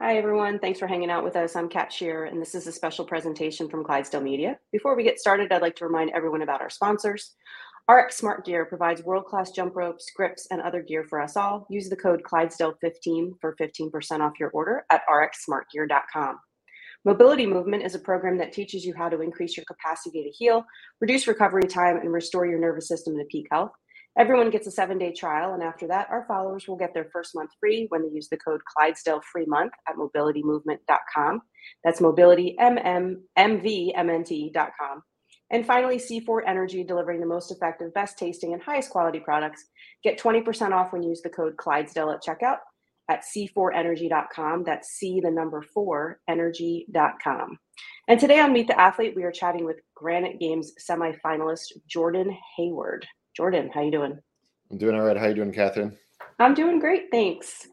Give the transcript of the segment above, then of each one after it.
Hi, everyone. Thanks for hanging out with us. I'm Kat Shear, and this is a special presentation from Clydesdale Media. Before we get started, I'd like to remind everyone about our sponsors. RX Smart Gear provides world-class jump ropes, grips, and other gear for us all. Use the code Clydesdale15 for 15% off your order at rxsmartgear.com. Mobility Movement is a program that teaches you how to increase your capacity to heal, reduce recovery time, and restore your nervous system to peak health. Everyone gets a seven day trial, and after that, our followers will get their first month free when they use the code Clydesdale Free Month at mobilitymovement.com. That's mobility, M-M-M-V-M-N-T.com. And finally, C4 Energy, delivering the most effective, best tasting, and highest quality products. Get 20% off when you use the code Clydesdale at checkout at c4energy.com. That's C, the number four, energy.com. And today on Meet the Athlete, we are chatting with Granite Games semifinalist Jordan Hayward. Jordan, how you doing? I'm doing all right. How you doing, Catherine? I'm doing great, thanks.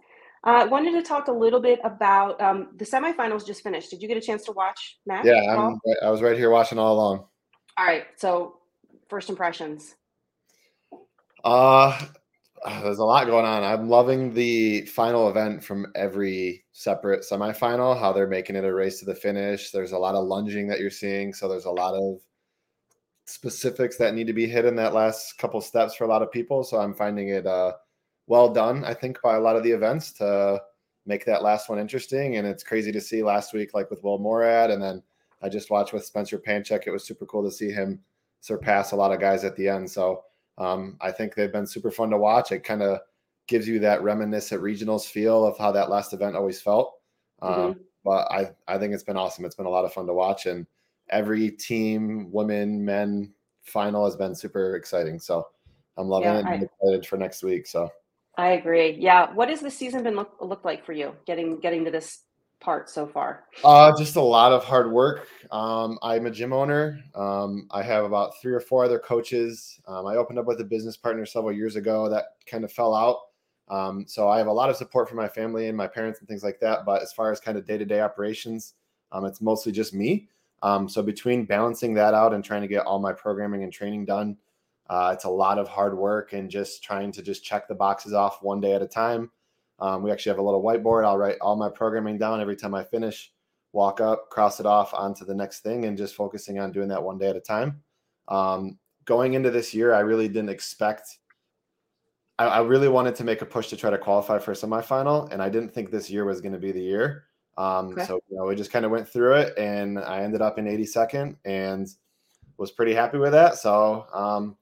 I uh, wanted to talk a little bit about um, the semifinals just finished. Did you get a chance to watch, Matt? Yeah, I'm, I was right here watching all along. All right. So, first impressions. Uh, there's a lot going on. I'm loving the final event from every separate semifinal. How they're making it a race to the finish. There's a lot of lunging that you're seeing, so there's a lot of specifics that need to be hit in that last couple steps for a lot of people. So I'm finding it uh, well done, I think, by a lot of the events to make that last one interesting. And it's crazy to see last week, like with Will Moorad, and then I just watched with Spencer Panchik. It was super cool to see him surpass a lot of guys at the end. So um, I think they've been super fun to watch. It kind of gives you that reminiscent regionals feel of how that last event always felt. Um, mm-hmm. But I, I think it's been awesome. It's been a lot of fun to watch. And every team, women, men final has been super exciting. So I'm loving yeah, it. I'm excited for next week. So I agree. Yeah. What has the season been look, look like for you getting getting to this part so far? Uh, just a lot of hard work. Um, I'm a gym owner. Um, I have about three or four other coaches. Um, I opened up with a business partner several years ago that kind of fell out. Um, so I have a lot of support from my family and my parents and things like that. But as far as kind of day to day operations, um, it's mostly just me. Um, so between balancing that out and trying to get all my programming and training done, uh, it's a lot of hard work and just trying to just check the boxes off one day at a time. Um, we actually have a little whiteboard. I'll write all my programming down every time I finish, walk up, cross it off onto the next thing, and just focusing on doing that one day at a time. Um, going into this year, I really didn't expect. I, I really wanted to make a push to try to qualify for a semifinal, and I didn't think this year was going to be the year. Um, okay. So you know, we just kind of went through it, and I ended up in 82nd, and was pretty happy with that. So, um,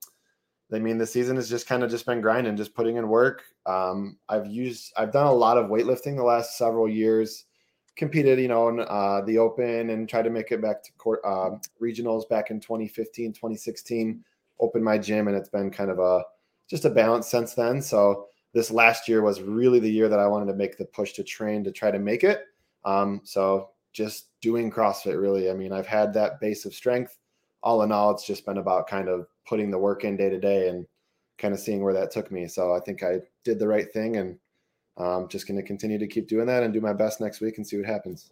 I mean, the season has just kind of just been grinding, just putting in work. Um, I've used, I've done a lot of weightlifting the last several years. Competed, you know, in uh, the Open and tried to make it back to court, uh, regionals back in 2015, 2016. Opened my gym, and it's been kind of a just a balance since then. So this last year was really the year that I wanted to make the push to train to try to make it. Um, so just doing CrossFit really. I mean, I've had that base of strength. All in all, it's just been about kind of putting the work in day to day and kind of seeing where that took me. So I think I did the right thing and I'm um, just going to continue to keep doing that and do my best next week and see what happens.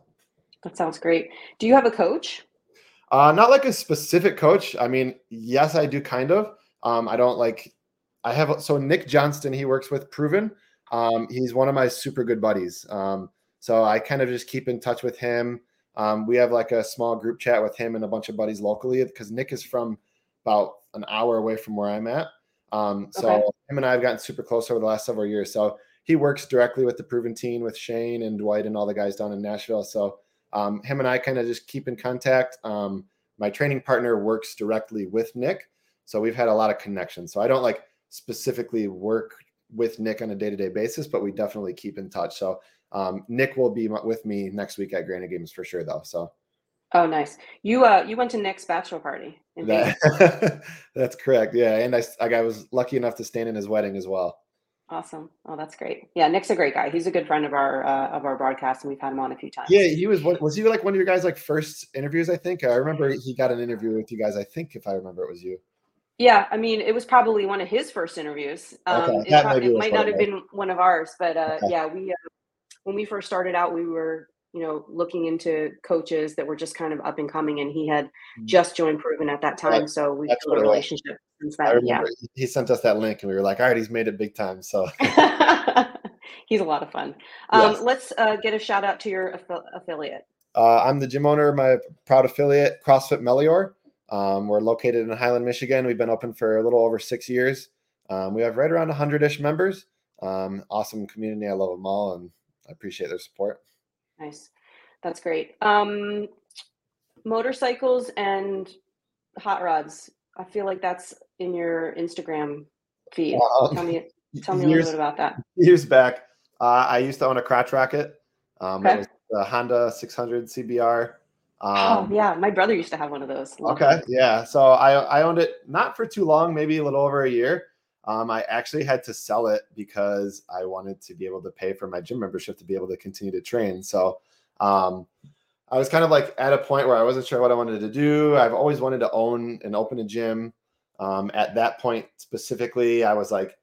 That sounds great. Do you have a coach? Uh, not like a specific coach. I mean, yes, I do kind of. Um, I don't like, I have, so Nic Johnston, he works with Proven. Um, he's one of my super good buddies. Um, so I kind of just keep in touch with him. Um, we have like a small group chat with him and a bunch of buddies locally because Nic is from about an hour away from where I'm at. Um, so okay. him and I have gotten super close over the last several years. So he works directly with the proven team with Shane and Dwight and all the guys down in Nashville. So um, him and I kind of just keep in contact. Um, my training partner works directly with Nic. So we've had a lot of connections. So I don't like specifically work with Nic on a day to day basis, but we definitely keep in touch. So um, Nic will be with me next week at Granite Games for sure, though. So. Oh, nice. You uh, you went to Nic's bachelor party. That, that's correct. Yeah, and I, I was lucky enough to stand in his wedding as well. Awesome. Oh, that's great. Yeah, Nic's a great guy. He's a good friend of our uh, of our broadcast, and we've had him on a few times. Yeah, he was. Was he like one of your guys' like first interviews? I think I remember he got an interview with you guys. I think if I remember, it was you. Yeah, I mean, it was probably one of his first interviews. Um, okay. it, it might not have been one of ours, but uh, okay. yeah, we uh, when we first started out, we were you know looking into coaches that were just kind of up and coming, and he had mm-hmm. just joined Proven at that time, so we have a relationship since then. Yeah, he sent us that link, and we were like, all right, he's made it big time. So. He's a lot of fun. Um, Yes. Let's uh, get a shout out to your affi- affiliate. Uh, I'm the gym owner, my proud affiliate, CrossFit Melior. Um, we're located in Highland, Michigan. We've been open for a little over six years. Um, we have right around 100 ish members. Um, awesome community. I love them all and I appreciate their support. Nice. That's great. Um, motorcycles and hot rods. I feel like that's in your Instagram feed. Um, Tell me, tell me a little bit about that. years back, uh, I used to own a crotch racket. Um, Okay. It was the Honda 600 CBR. oh Um, yeah, my brother used to have one of those. Love Okay, it. yeah. So I I owned it not for too long, maybe a little over a year. Um, I actually had to sell it because I wanted to be able to pay for my gym membership to be able to continue to train. So um, I was kind of like at a point where I wasn't sure what I wanted to do. I've always wanted to own and open a gym. Um, at that point specifically, I was like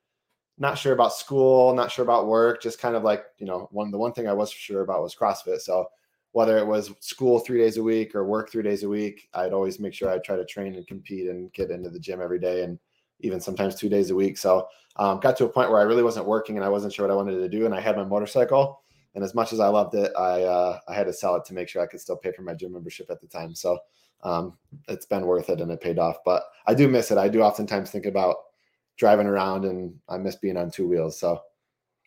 not sure about school, not sure about work, just kind of like you know one the one thing I was sure about was CrossFit. So whether it was school three days a week or work three days a week, I'd always make sure I try to train and compete and get into the gym every day and even sometimes two days a week. So um, got to a point where I really wasn't working and I wasn't sure what I wanted to do. And I had my motorcycle. And as much as I loved it, I uh, I had to sell it to make sure I could still pay for my gym membership at the time. So um, it's been worth it and it paid off. But I do miss it. I do oftentimes think about driving around and I miss being on two wheels. So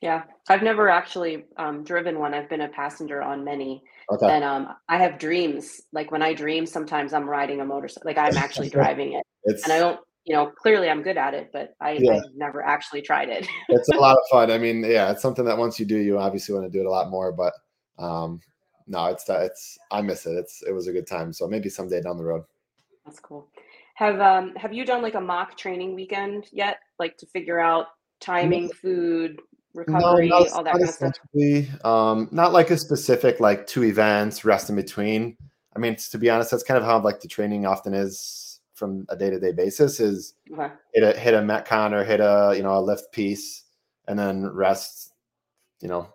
Yeah, I've never actually um, driven one. I've been a passenger on many, okay. and um, I have dreams. Like when I dream, sometimes I'm riding a motorcycle. Like I'm actually driving it, It's and I don't. You know, clearly I'm good at it, but I, Yeah. I've never actually tried it. it's a lot of fun. I mean, yeah, it's something that once you do, you obviously want to do it a lot more. But um, no, it's that it's I miss it. It's it was a good time. So maybe someday down the road. That's cool. Have um have you done like a mock training weekend yet? Like to figure out timing, food, recovery, not- all that kind of stuff. Um, not like a specific like two events, rest in between. I mean, to be honest, that's kind of how like the training often is from a day to day basis. Is Okay. hit a hit a metcon or hit a you know a lift piece, and then rest. You know,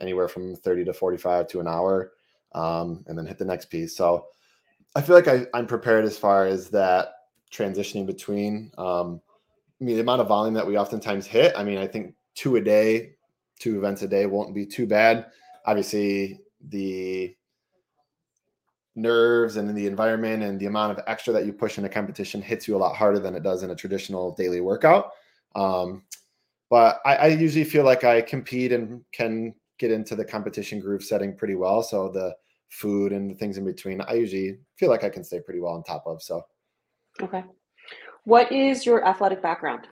anywhere from thirty to forty five to an hour, um, and then hit the next piece. So I feel like I, I'm prepared as far as that transitioning between. Um, I mean, the amount of volume that we oftentimes hit. I mean, I think two a day, two events a day won't be too bad. Obviously, the nerves and in the environment and the amount of extra that you push in a competition hits you a lot harder than it does in a traditional daily workout. Um, but I, I usually feel like I compete and can get into the competition groove setting pretty well. So the food and the things in between, I usually feel like I can stay pretty well on top of. So Okay. What is your athletic background?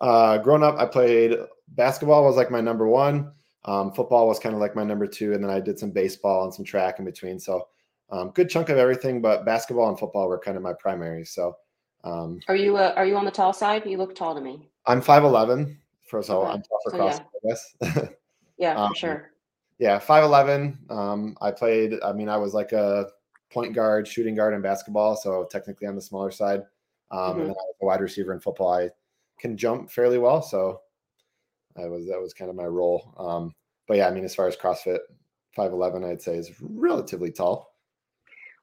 uh, growing up, I played basketball was like my number one. Um, football was kind of like my number two, and then I did some baseball and some track in between. So um, good chunk of everything, but basketball and football were kind of my primary. So um, Are you uh, are you on the tall side? You look tall to me. I'm five eleven for so Okay. I'm tall for So, CrossFit, I guess. Yeah, for Um, sure. yeah, five eleven. Um, I played. I mean, I was like a point guard, shooting guard in basketball, so technically on the smaller side. Um, Mhm. And then I was a wide receiver in football. I can jump fairly well, so I was that was kind of my role. Um, but yeah, I mean, as far as CrossFit, five eleven, I'd say is relatively tall.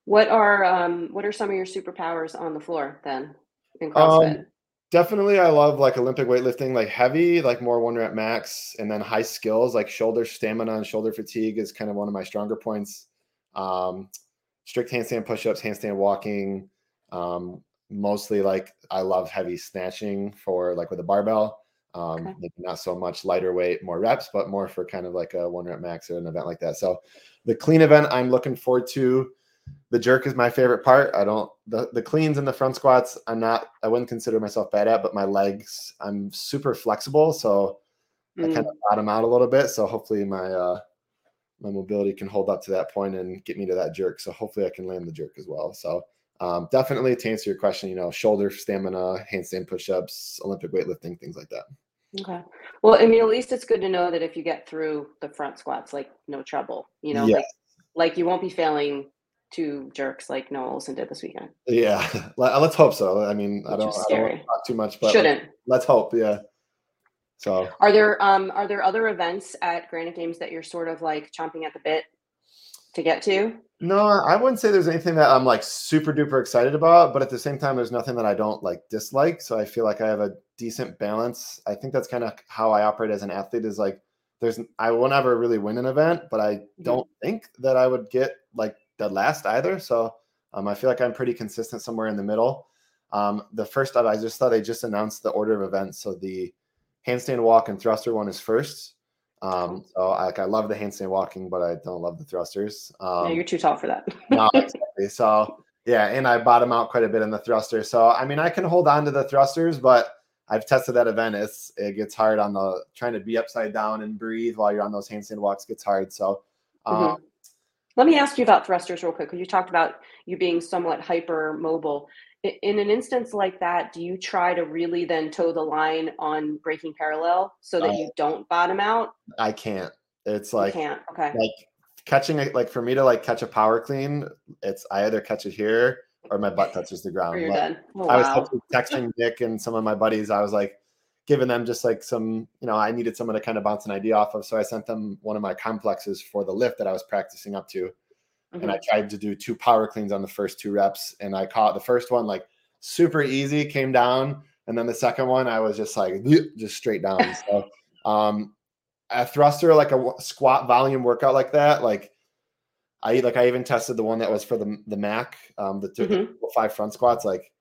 What are um what are some of your superpowers on the floor then in Um, CrossFit? Definitely, I love like Olympic weightlifting, like heavy, like more one rep max, and then high skills, like shoulder stamina and shoulder fatigue is kind of one of my stronger points. Um, strict handstand push-ups, handstand walking. Um, mostly like I love heavy snatching for like with a barbell. Um, Okay. maybe not so much lighter weight, more reps, but more for kind of like a one rep max or an event like that. So the clean event I'm looking forward to. The jerk is my favorite part. I don't the the cleans and the front squats. I'm not. I wouldn't consider myself bad at, but my legs. I'm super flexible, so I Mm, kind of bottom out a little bit. So hopefully my uh my mobility can hold up to that point and get me to that jerk. So hopefully I can land the jerk as well. So um, definitely to answer your question, you know, shoulder stamina, handstand push-ups, Olympic weightlifting, things like that. Okay. Well, I mean, at least it's good to know that if you get through the front squats, like no trouble. You know, Yeah. like like you won't be failing two jerks like Noah Ohlsen did this weekend. Yeah, Let- let's hope so. I mean, I don't, is I don't want to talk too much, but Shouldn't. let's hope. Yeah. So Are there um are there other events at Granite Games that you're sort of like chomping at the bit to get to? no, I wouldn't say there's anything that I'm like super duper excited about, but at the same time, there's nothing that I don't like dislike. So I feel like I have a decent balance. I think that's kind of how I operate as an athlete. Is like there's I will never really win an event, but I Mhm. don't think that I would get like dead last either. So um, I feel like I'm pretty consistent somewhere in the middle. Um, the first I just thought they just announced the order of events. So the handstand walk and thruster one is first. Um, so I, like I love the handstand walking, but I don't love the thrusters. Um, yeah, you're too tall for that. no, exactly. So yeah, and I bottom out quite a bit in the thruster. So I mean, I can hold on to the thrusters, but I've tested that event. It's it gets hard on the trying to be upside down and breathe while you're on those handstand walks gets hard. So um, Mhm. Let me ask you about thrusters real quick because you talked about you being somewhat hyper mobile. In an instance like that, do you try to really then toe the line on breaking parallel so that Uh, you don't bottom out? I can't. It's You like can't. Okay. like catching it like for me to like catch a power clean. It's I either catch it here or my butt touches the ground. you're Like, done. Oh, I was wow. texting Nic and some of my buddies. I was like giving them just like some, you know, I needed someone to kind of bounce an idea off of. So I sent them one of my complexes for the lift that I was practicing up to. And I Mhm. tried to do two power cleans on the first two reps. And I caught the first one like super easy, came down. And then the second one, I was just like, just straight down. So, um, a thruster, like a squat volume workout like that, like I like I even tested the one that was for the the Mac, um, the, two- Mhm. the five front squats. Like,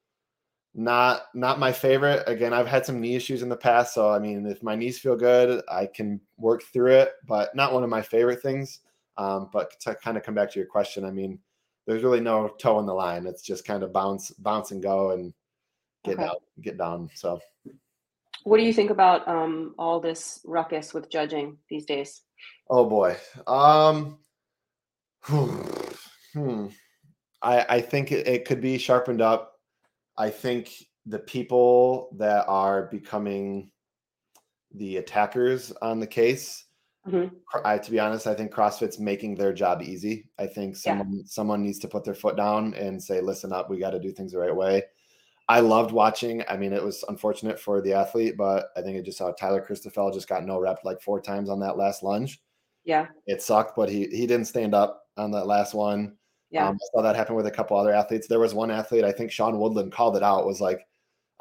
not not my favorite. Again, I've had some knee issues in the past, so I mean, if my knees feel good, I can work through it. But not one of my favorite things. Um, but to kind of come back to your question, I mean, there's really no toe in the line. It's just kind of bounce, bounce and go, and get Okay. down, get down. So. What do you think about um, all this ruckus with judging these days? Oh boy. Um hmm. I I think it, it could be sharpened up. I think the people that are becoming the attackers on the case, Mhm. I to be honest, I think CrossFit's making their job easy. I think Yeah. someone someone needs to put their foot down and say, listen up, we got to do things the right way. I loved watching. I mean, it was unfortunate for the athlete, but I think it just saw Tyler Christoffel just got no rep like four times on that last lunge Yeah. it sucked, but he he didn't stand up on that last one. Yeah. Um, I saw that happen with a couple other athletes. There was one athlete, I think Sean Woodland called it out, was like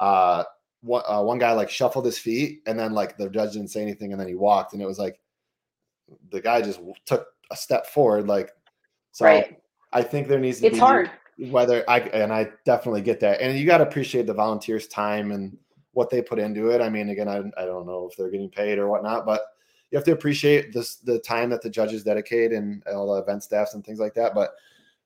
uh one, uh, one guy like shuffled his feet and then like the judge didn't say anything and then he walked and it was like the guy just took a step forward like so right. I think there needs to It's be hard. whether I and I definitely get that. And you got to appreciate the volunteers' time and what they put into it. I mean, again, I, I don't know if they're getting paid or whatnot, but you have to appreciate this the time that the judges dedicate and all the event staffs and things like that. But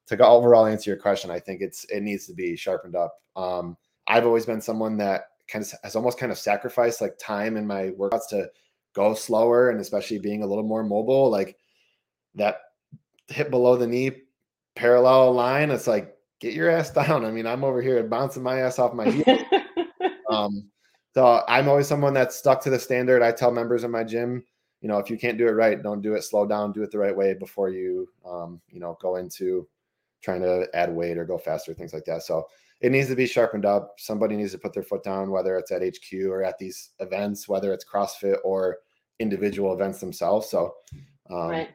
to go overall answer your question, I think it's it needs to be sharpened up. Um, I've always been someone that kind of has almost kind of sacrificed like time in my workouts to go slower and especially being a little more mobile, like that hit below the knee parallel line. It's like get your ass down. I mean, I'm over here bouncing my ass off my heel. um, so I'm always someone that's stuck to the standard. I tell members of my gym, you know, if you can't do it right, don't do it. Slow down, do it the right way before you, um, you know, go into trying to add weight or go faster, things like that. So it needs to be sharpened up. Somebody needs to put their foot down, whether it's at HQ or at these events, whether it's CrossFit or individual events themselves. So, um, right.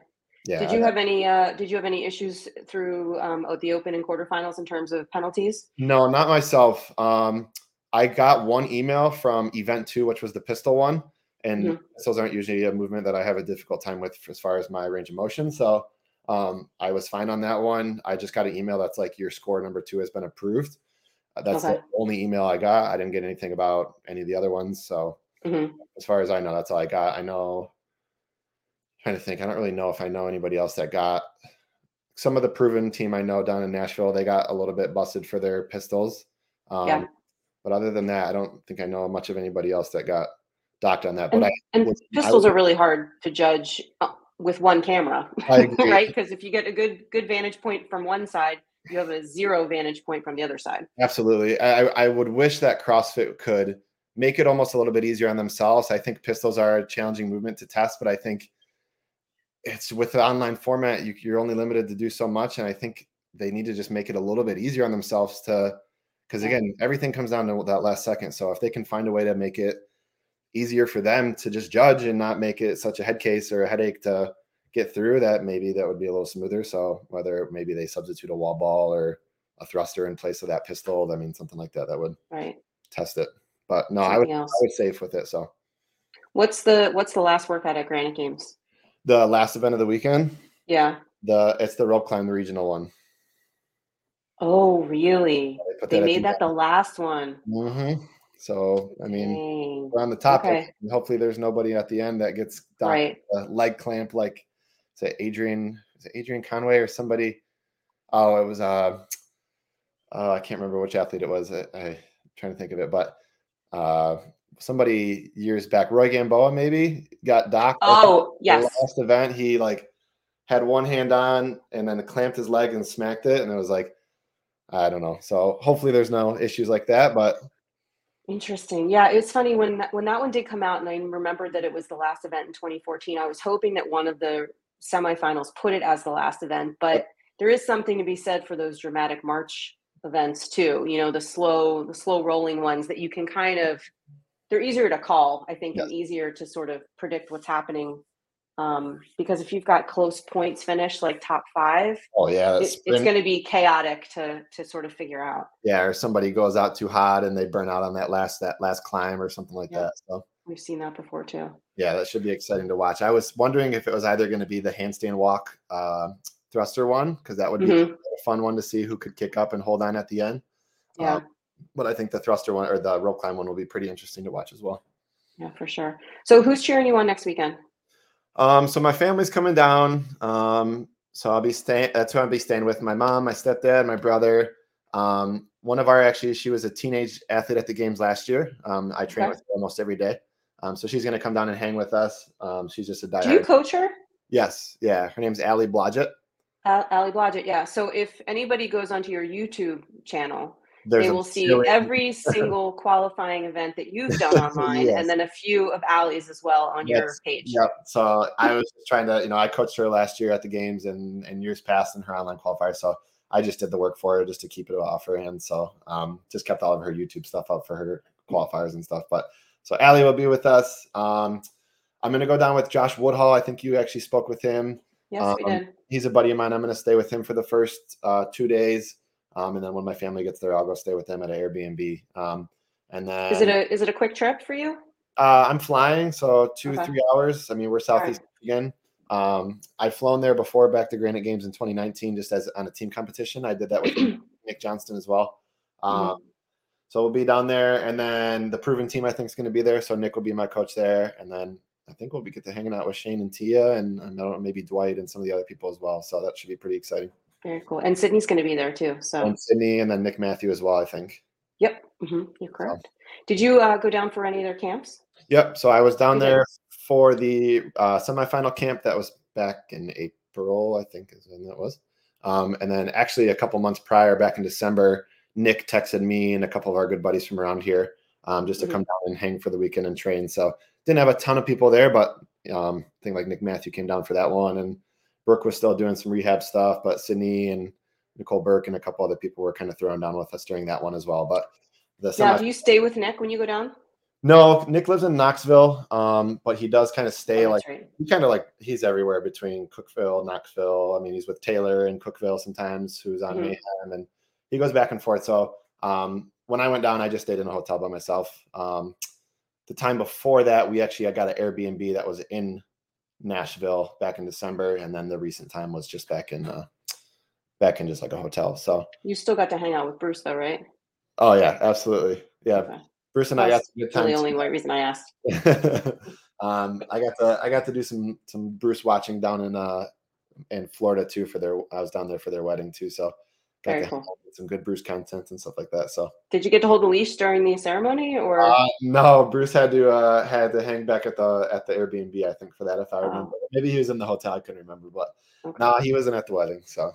yeah. Did you have any? Uh, did you have any issues through um, the Open and quarterfinals in terms of penalties? No, not myself. Um, I got one email from Event Two, which was the pistol one, and Mhm. pistols aren't usually a movement that I have a difficult time with as far as my range of motion. So um, I was fine on that one. I just got an email that's like your score number two has been approved. Uh, That's Okay. the only email I got. I didn't get anything about any of the other ones. So Mhm. as far as I know, that's all I got. I know. Trying to think, I don't really know if I know anybody else that got some of the proven team I know down in Nashville. They got a little bit busted for their pistols. Um, Yeah. But other than that, I don't think I know much of anybody else that got docked on that. But And, I, and I pistols would- are really hard to judge uh, with one camera, right? Because if you get a good good vantage point from one side, you have a zero vantage point from the other side. Absolutely. I, I would wish that CrossFit could make it almost a little bit easier on themselves. I think pistols are a challenging movement to test, but I think it's with the online format, you, you're only limited to do so much. And I think they need to just make it a little bit easier on themselves to, because again, everything comes down to that last second. So if they can find a way to make it easier for them to just judge and not make it such a head case or a headache to get through, that maybe that would be a little smoother. So whether maybe they substitute a wall ball or a thruster in place of that pistol, I mean, something like that, that would Right. test it. But no, I would else. I would safe with it. So What's the what's the last workout at Granite Games? The last event of the weekend. Yeah. The it's the rope climb, the regional one. Oh, really? They made that the last one. hmm So I mean, Dang. we're on the topic. Okay. and Hopefully, there's nobody at the end that gets docked Right. a leg clamp like say Adrian is it Adrian Conway or somebody. Oh, it was uh, uh I can't remember which athlete it was. I, I trying to think of it, but uh somebody years back, Roy Gamboa maybe got docked. Oh, the yes. last event he like had one hand on and then clamped his leg and smacked it, and it was like I don't know. So hopefully there's no issues like that, but Interesting. Yeah, it was funny when that, when that one did come out, and I remembered that it was the last event in 2014. I was hoping that one of the semifinals put it as the last event, but there is something to be said for those dramatic march events too. You know, the slow the slow rolling ones that you can kind of they're easier to call, I think, and easier to sort of predict what's happening. Um, because if you've got close points finish like top five, oh yeah, it, it's going to be chaotic to to sort of figure out. yeah, or somebody goes out too hot and they burn out on that last that last climb or something like Yeah. that. So We've seen that before too. yeah, that should be exciting to watch. I was wondering if it was either going to be the handstand walk uh, thruster one because that would be Mhm. a fun one to see who could kick up and hold on at the end. Yeah. Um, but I think the thruster one or the rope climb one will be pretty interesting to watch as well. Yeah, for sure. So who's cheering you on next weekend? Um, so my family's coming down. Um, so I'll be staying. That's who I'll be staying with. My mom, my stepdad, my brother. Um, one of our actually, she was a teenage athlete at the games last year. Um, I train Okay. with her almost every day. Um, so she's going to come down and hang with us. Um, she's just a diehard. Do you coach her? yes, yeah. Her name's Allie Blodgett. Al- Ali Blodgett, yeah. So if anybody goes onto your YouTube channel, There's they will see million- every single qualifying event that you've done online, Yes. and then a few of Allie's as well on your page. Yep. So I was trying to, you know, I coached her last year at the games and and years past in her online qualifier. So I just did the work for her just to keep it off her hand. So um, just kept all of her YouTube stuff up for her qualifiers and stuff. But so Allie will be with us. Um, I'm gonna go down with Josh Woodhall. I think you actually spoke with him. Yes, we Um, did. He's a buddy of mine. I'm gonna stay with him for the first uh, two days. Um, and then when my family gets there, I'll go stay with them at an Airbnb. Um, and then Is it a is it a quick trip for you? uh, I'm flying, so two Okay. three hours. I mean, we're southeast again. Um, I've flown there before, back to Granite Games in 2019, just as on a team competition. I did that with Nic Johnston as well. Um, Mhm. So we'll be down there, and then the proven team I think is going to be there. So Nic will be my coach there, and then I think we'll be get to hanging out with Shane and Tia, and, and I don't know, maybe Dwight and some of the other people as well. So that should be pretty exciting. Very cool. And Sydney's going to be there too. So And Sydney, and then Nick Matthew as well. I think. yep, hmm you're correct. Did you uh, go down for any of their camps? Yep. So I was down there for the uh, semifinal camp that was back in April, I think is when that was. Um, and then actually a couple months prior, back in December, Nic texted me and a couple of our good buddies from around here um, just to Mhm. come down and hang for the weekend and train. So didn't have a ton of people there, but um, I think like Nick Matthew came down for that one, and Brooke was still doing some rehab stuff, but Sydney and Nicole Burke and a couple other people were kind of throwing down with us during that one as well. But the Now, semi- do you stay with Nick when you go down? no, Nic lives in Knoxville, um, but he does kind of stay Oh, like right. he kind of like he's everywhere between Cookeville, Knoxville. I mean, he's with Taylor in Cookeville sometimes, who's on Mhm. Mayhem, and he goes back and forth. So um, when I went down, I just stayed in a hotel by myself. Um, the time before that, we actually I got an Airbnb that was in Nashville back in December, and then the recent time was just back in uh, back in just like a hotel. So You still got to hang out with Bruce though, right? oh yeah, absolutely, yeah. Okay. Bruce and I got That's some good the only way reason I asked. um, I got to I got to do some some Bruce watching down in uh in Florida too for their I was down there for their wedding too, so Very cool. some good Bruce content and stuff like that. So Did you get to hold the leash during the ceremony, or uh, no, Bruce had to uh had to hang back at the at the Airbnb I think for that if I Oh. remember. Maybe he was in the hotel I couldn't remember, but Okay. no, he wasn't at the wedding. So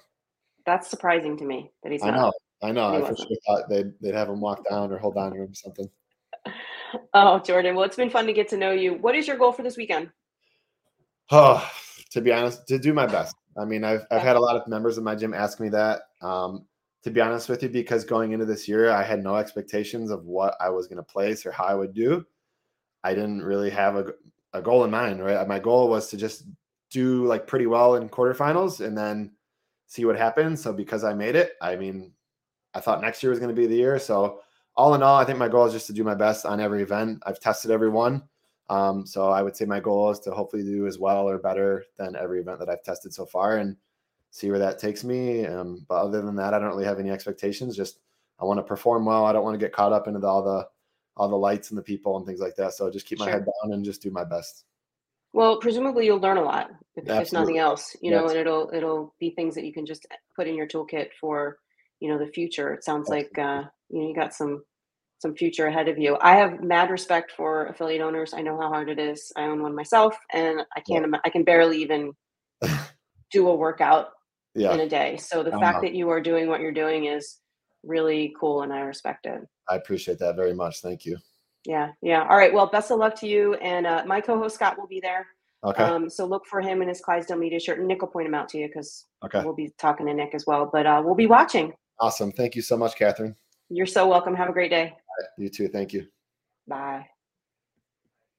that's surprising to me that he's I not. know, I know. I for sure thought they'd they'd have him walk down or hold on to him or something. Oh, Jordan. Well, it's been fun to get to know you. What is your goal for this weekend? Oh, to be honest, to do my best. I mean, I've I've had a lot of members of my gym ask me that. Um, to be honest with you, because going into this year, I had no expectations of what I was going to place or how I would do. I didn't really have a a goal in mind, right? My goal was to just do like pretty well in quarterfinals and then see what happens. So because I made it, I mean, I thought next year was going to be the year. So all in all, I think my goal is just to do my best on every event. I've tested every one. Um, so I would say my goal is to hopefully do as well or better than every event that I've tested so far and see where that takes me. Um, but other than that, I don't really have any expectations. Just I want to perform well. I don't want to get caught up into the, all the all the lights and the people and things like that. So just keep my Sure. head down and just do my best. Well, presumably you'll learn a lot, if, if nothing else, you know, Yes. and it'll it'll be things that you can just put in your toolkit for, you know, the future. It sounds like uh, you know you got some some future ahead of you. I have mad respect for affiliate owners. I know how hard it is. I own one myself, and I can't. ima- I can barely even do a workout in a day. So the fact know. that you are doing what you're doing is really cool, and I respect it. I appreciate that very much. Thank you. Yeah, yeah. All right. Well, best of luck to you, and uh, my co-host Scott will be there. Okay. Um, so look for him in his Clydesdale media shirt. and Nic will point him out to you because Okay. we'll be talking to Nic as well. But uh, we'll be watching. Awesome. Thank you so much, Catherine. You're so welcome. Have a great day. You too. Thank you. Bye.